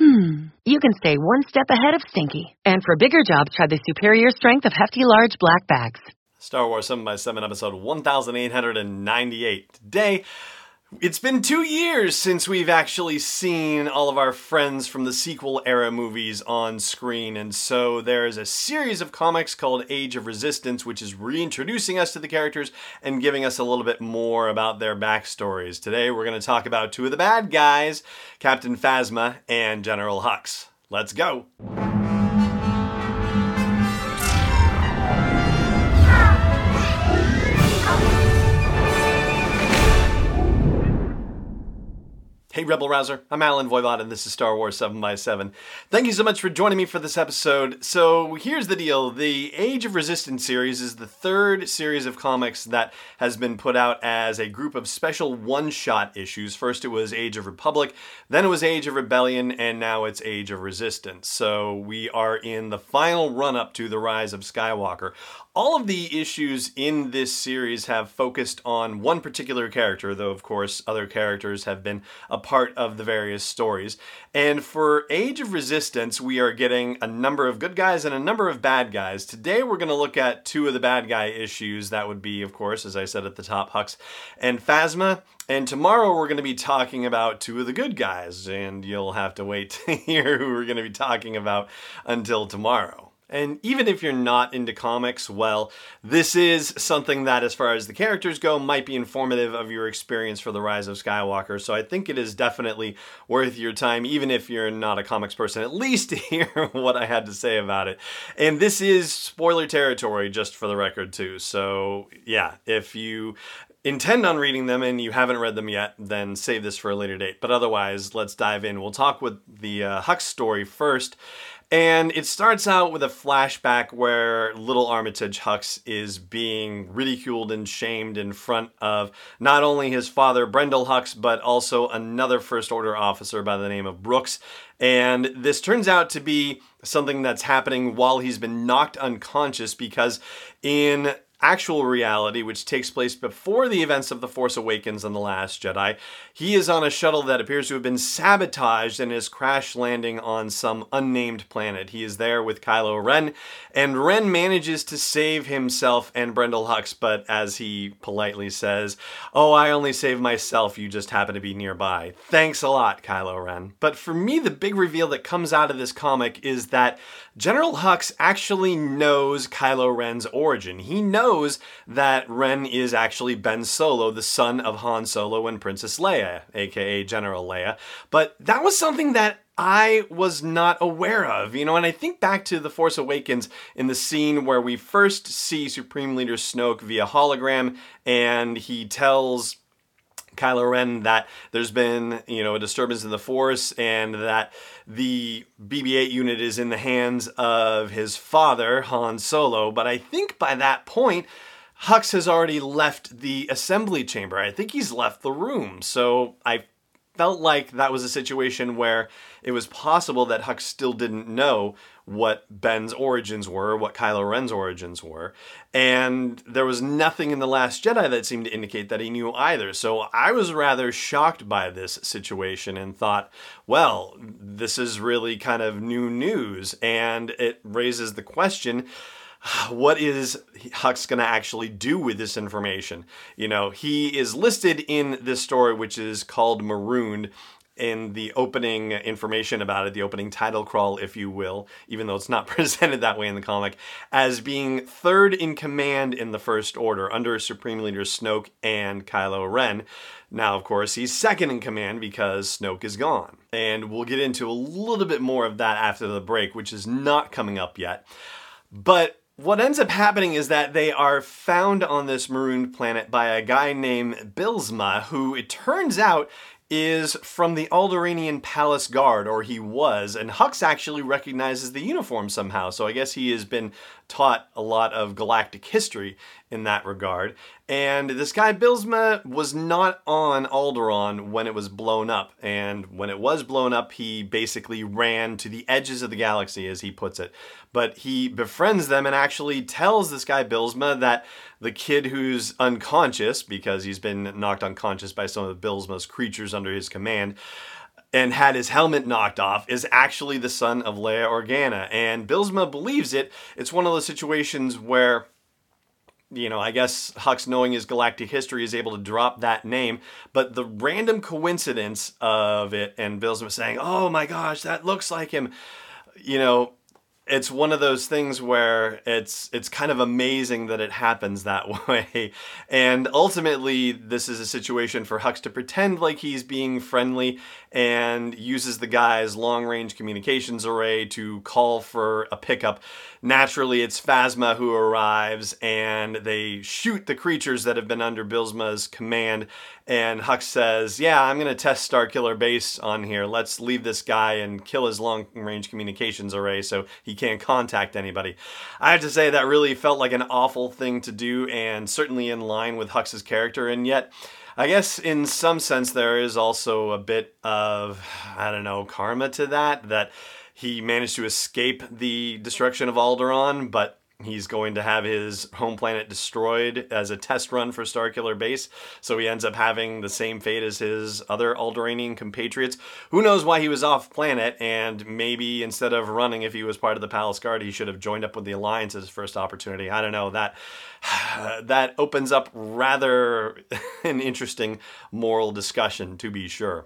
hmm, you can stay one step ahead of stinky. And for bigger jobs, try the superior strength of Hefty Large Black Bags. Star Wars 7 by 7 episode 1898. Today, it's been two years since we've actually seen all of our friends from the sequel era movies on screen, and so there's a series of comics called Age of Resistance, which is reintroducing us to the characters and giving us a little bit more about their backstories. Today, we're going to talk about two of the bad guys Captain Phasma and General Hux. Let's go! Hey Rebel Rouser, I'm Allen Voivod and this is Star Wars 7 by 7 Thank you so much for joining me for this episode. So here's the deal. The Age of Resistance series is the third series of comics that has been put out as a group of special one-shot issues. First it was Age of Republic, then it was Age of Rebellion, and now it's Age of Resistance. So we are in the final run-up to the Rise of Skywalker. All of the issues in this series have focused on one particular character, though of course other characters have been a part of the various stories. And for Age of Resistance, we are getting a number of good guys and a number of bad guys. Today we're going to look at two of the bad guy issues. That would be, of course, as I said at the top, Hux and Phasma. And tomorrow we're going to be talking about two of the good guys, and you'll have to wait to hear who we're going to be talking about until tomorrow. And even if you're not into comics, well, this is something that, as far as the characters go, might be informative of your experience for The Rise of Skywalker. So I think it is definitely worth your time, even if you're not a comics person, at least to hear what I had to say about it. And this is spoiler territory, just for the record, too. So yeah, if you intend on reading them and you haven't read them yet, then save this for a later date. But otherwise, let's dive in. We'll talk with the uh, Hux story first. And it starts out with a flashback where little Armitage Hux is being ridiculed and shamed in front of not only his father, Brendol Hux, but also another First Order officer by the name of Brooks. And this turns out to be something that's happening while he's been knocked unconscious because in actual reality, which takes place before the events of The Force Awakens and The Last Jedi. He is on a shuttle that appears to have been sabotaged and is crash landing on some unnamed planet. He is there with Kylo Ren, and Ren manages to save himself and Brendol Hux, but as he politely says, Oh, I only saved myself, you just happen to be nearby. Thanks a lot, Kylo Ren. But for me, the big reveal that comes out of this comic is that General Hux actually knows Kylo Ren's origin. He knows that Ren is actually Ben Solo, the son of Han Solo and Princess Leia, aka General Leia. But that was something that I was not aware of, you know, and I think back to The Force Awakens in the scene where we first see Supreme Leader Snoke via hologram and he tells Kylo Ren that there's been, you know, a disturbance in the Force and that the BB-8 unit is in the hands of his father, Han Solo. But I think by that point, Hux has already left the assembly chamber. I think he's left the room. So I felt like that was a situation where it was possible that Hux still didn't know what Ben's origins were, what Kylo Ren's origins were, and there was nothing in The Last Jedi that seemed to indicate that he knew either. So I was rather shocked by this situation and thought, well, this is really kind of new news, and it raises the question what is Hux going to actually do with this information? You know, he is listed in this story, which is called Marooned, in the opening information about it, the opening title crawl, if you will, even though it's not presented that way in the comic, as being third in command in the First Order under Supreme Leader Snoke and Kylo Ren. Now, of course, he's second in command because Snoke is gone. And we'll get into a little bit more of that after the break, which is not coming up yet. But what ends up happening is that they are found on this marooned planet by a guy named Bylsma, who it turns out is from the Alderaanian Palace Guard, or he was, and Hux actually recognizes the uniform somehow, so I guess he has been taught a lot of galactic history in that regard. And this guy Bylsma was not on Alderaan when it was blown up. And when it was blown up, he basically ran to the edges of the galaxy, as he puts it. But he befriends them and actually tells this guy Bylsma that the kid who's unconscious, because he's been knocked unconscious by some of Bylsma's creatures under his command, and had his helmet knocked off is actually the son of Leia Organa. And Bylsma believes it. It's one of those situations where you know, I guess Hux, knowing his galactic history, is able to drop that name. But the random coincidence of it and Bylsma saying, oh my gosh, that looks like him, you know, it's one of those things where it's it's kind of amazing that it happens that way. And ultimately this is a situation for Hux to pretend like he's being friendly and uses the guy's long-range communications array to call for a pickup. Naturally, it's Phasma who arrives and they shoot the creatures that have been under Bylsma's command and Hux says, Yeah, I'm going to test Starkiller Base on here. Let's leave this guy and kill his long range communications array so he can't contact anybody. I have to say, that really felt like an awful thing to do and certainly in line with Hux's character. And yet, I guess in some sense, there is also a bit of, I don't know, karma to that, that he managed to escape the destruction of Alderaan, but He's going to have his home planet destroyed as a test run for Starkiller Base, so he ends up having the same fate as his other Alderaanian compatriots. Who knows why he was off planet, and maybe instead of running, if he was part of the Palace Guard, he should have joined up with the Alliance as his first opportunity. I don't know. That that opens up rather an interesting moral discussion, to be sure.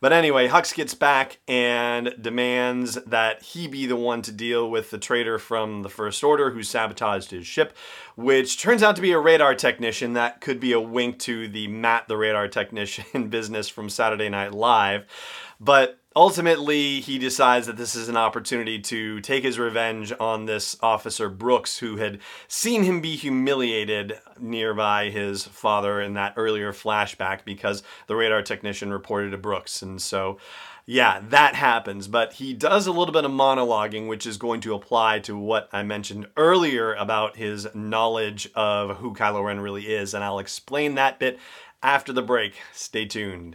But anyway, Hux gets back and demands that he be the one to deal with the traitor from the First Order who sabotaged his ship, which turns out to be a radar technician. That could be a wink to the Matt the radar technician business from Saturday Night Live. But ultimately, he decides that this is an opportunity to take his revenge on this officer Brooks, who had seen him be humiliated nearby his father in that earlier flashback because the radar technician reported to Brooks. And so, yeah, that happens. But he does a little bit of monologuing, which is going to apply to what I mentioned earlier about his knowledge of who Kylo Ren really is. And I'll explain that bit after the break. Stay tuned.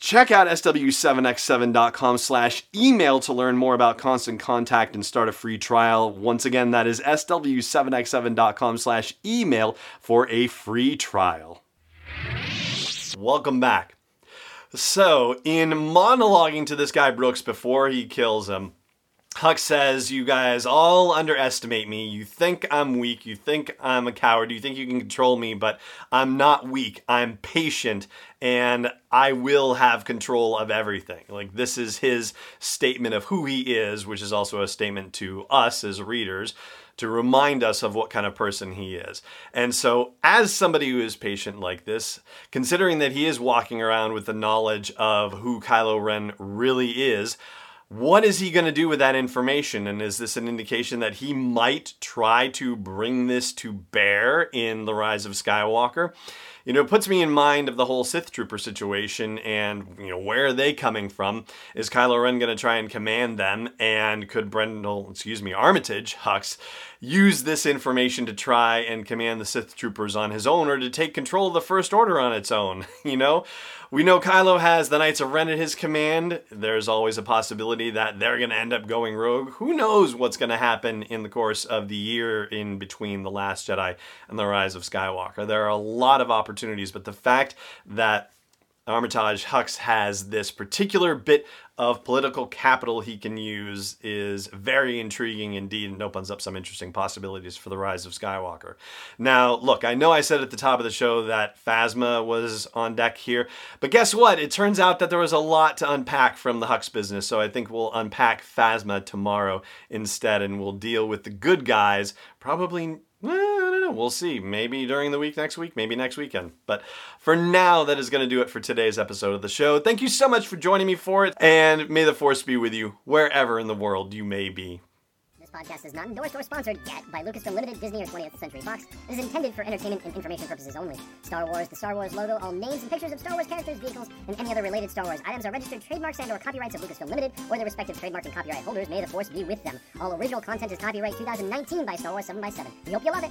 Check out sw7x7.com slash email to learn more about Constant Contact and start a free trial. Once again, that is sw7x7.com slash email for a free trial. Welcome back. So, in monologuing to this guy Brooks before he kills him, Hux says, You guys all underestimate me. You think I'm weak. You think I'm a coward. You think you can control me, but I'm not weak. I'm patient and I will have control of everything. Like, this is his statement of who he is, which is also a statement to us as readers to remind us of what kind of person he is. And so, as somebody who is patient like this, considering that he is walking around with the knowledge of who Kylo Ren really is, what is he going to do with that information? And is this an indication that he might try to bring this to bear in The Rise of Skywalker? You know, it puts me in mind of the whole Sith Trooper situation and, you know, where are they coming from? Is Kylo Ren going to try and command them? And could Brendol, excuse me, Armitage, Hux, use this information to try and command the Sith Troopers on his own or to take control of the First Order on its own? You know? We know Kylo has the Knights of Ren at his command. There's always a possibility that they're going to end up going rogue. Who knows what's going to happen in the course of the year in between The Last Jedi and The Rise of Skywalker? There are a lot of opportunities, but the fact that Armitage Hux has this particular bit of political capital he can use is very intriguing indeed and opens up some interesting possibilities for the rise of Skywalker. Now, look, I know I said at the top of the show that Phasma was on deck here, but guess what? It turns out that there was a lot to unpack from the Hux business, so I think we'll unpack Phasma tomorrow instead and we'll deal with the good guys probably don't know we'll see. Maybe during the week next week, maybe next weekend. But for now, that is going to do it for today's episode of the show. Thank you so much for joining me for it, and may the force be with you wherever in the world you may be. This podcast is not endorsed or sponsored yet by Lucasfilm Limited, Disney, or 20th Century Fox. It is intended for entertainment and information purposes only. Star Wars, the Star Wars logo, all names and pictures of Star Wars characters, vehicles, and any other related Star Wars items are registered trademarks and or copyrights of Lucasfilm Limited or their respective trademark and copyright holders. May the force be with them. All original content is copyright 2019 by Star Wars 7x7. We hope you love it.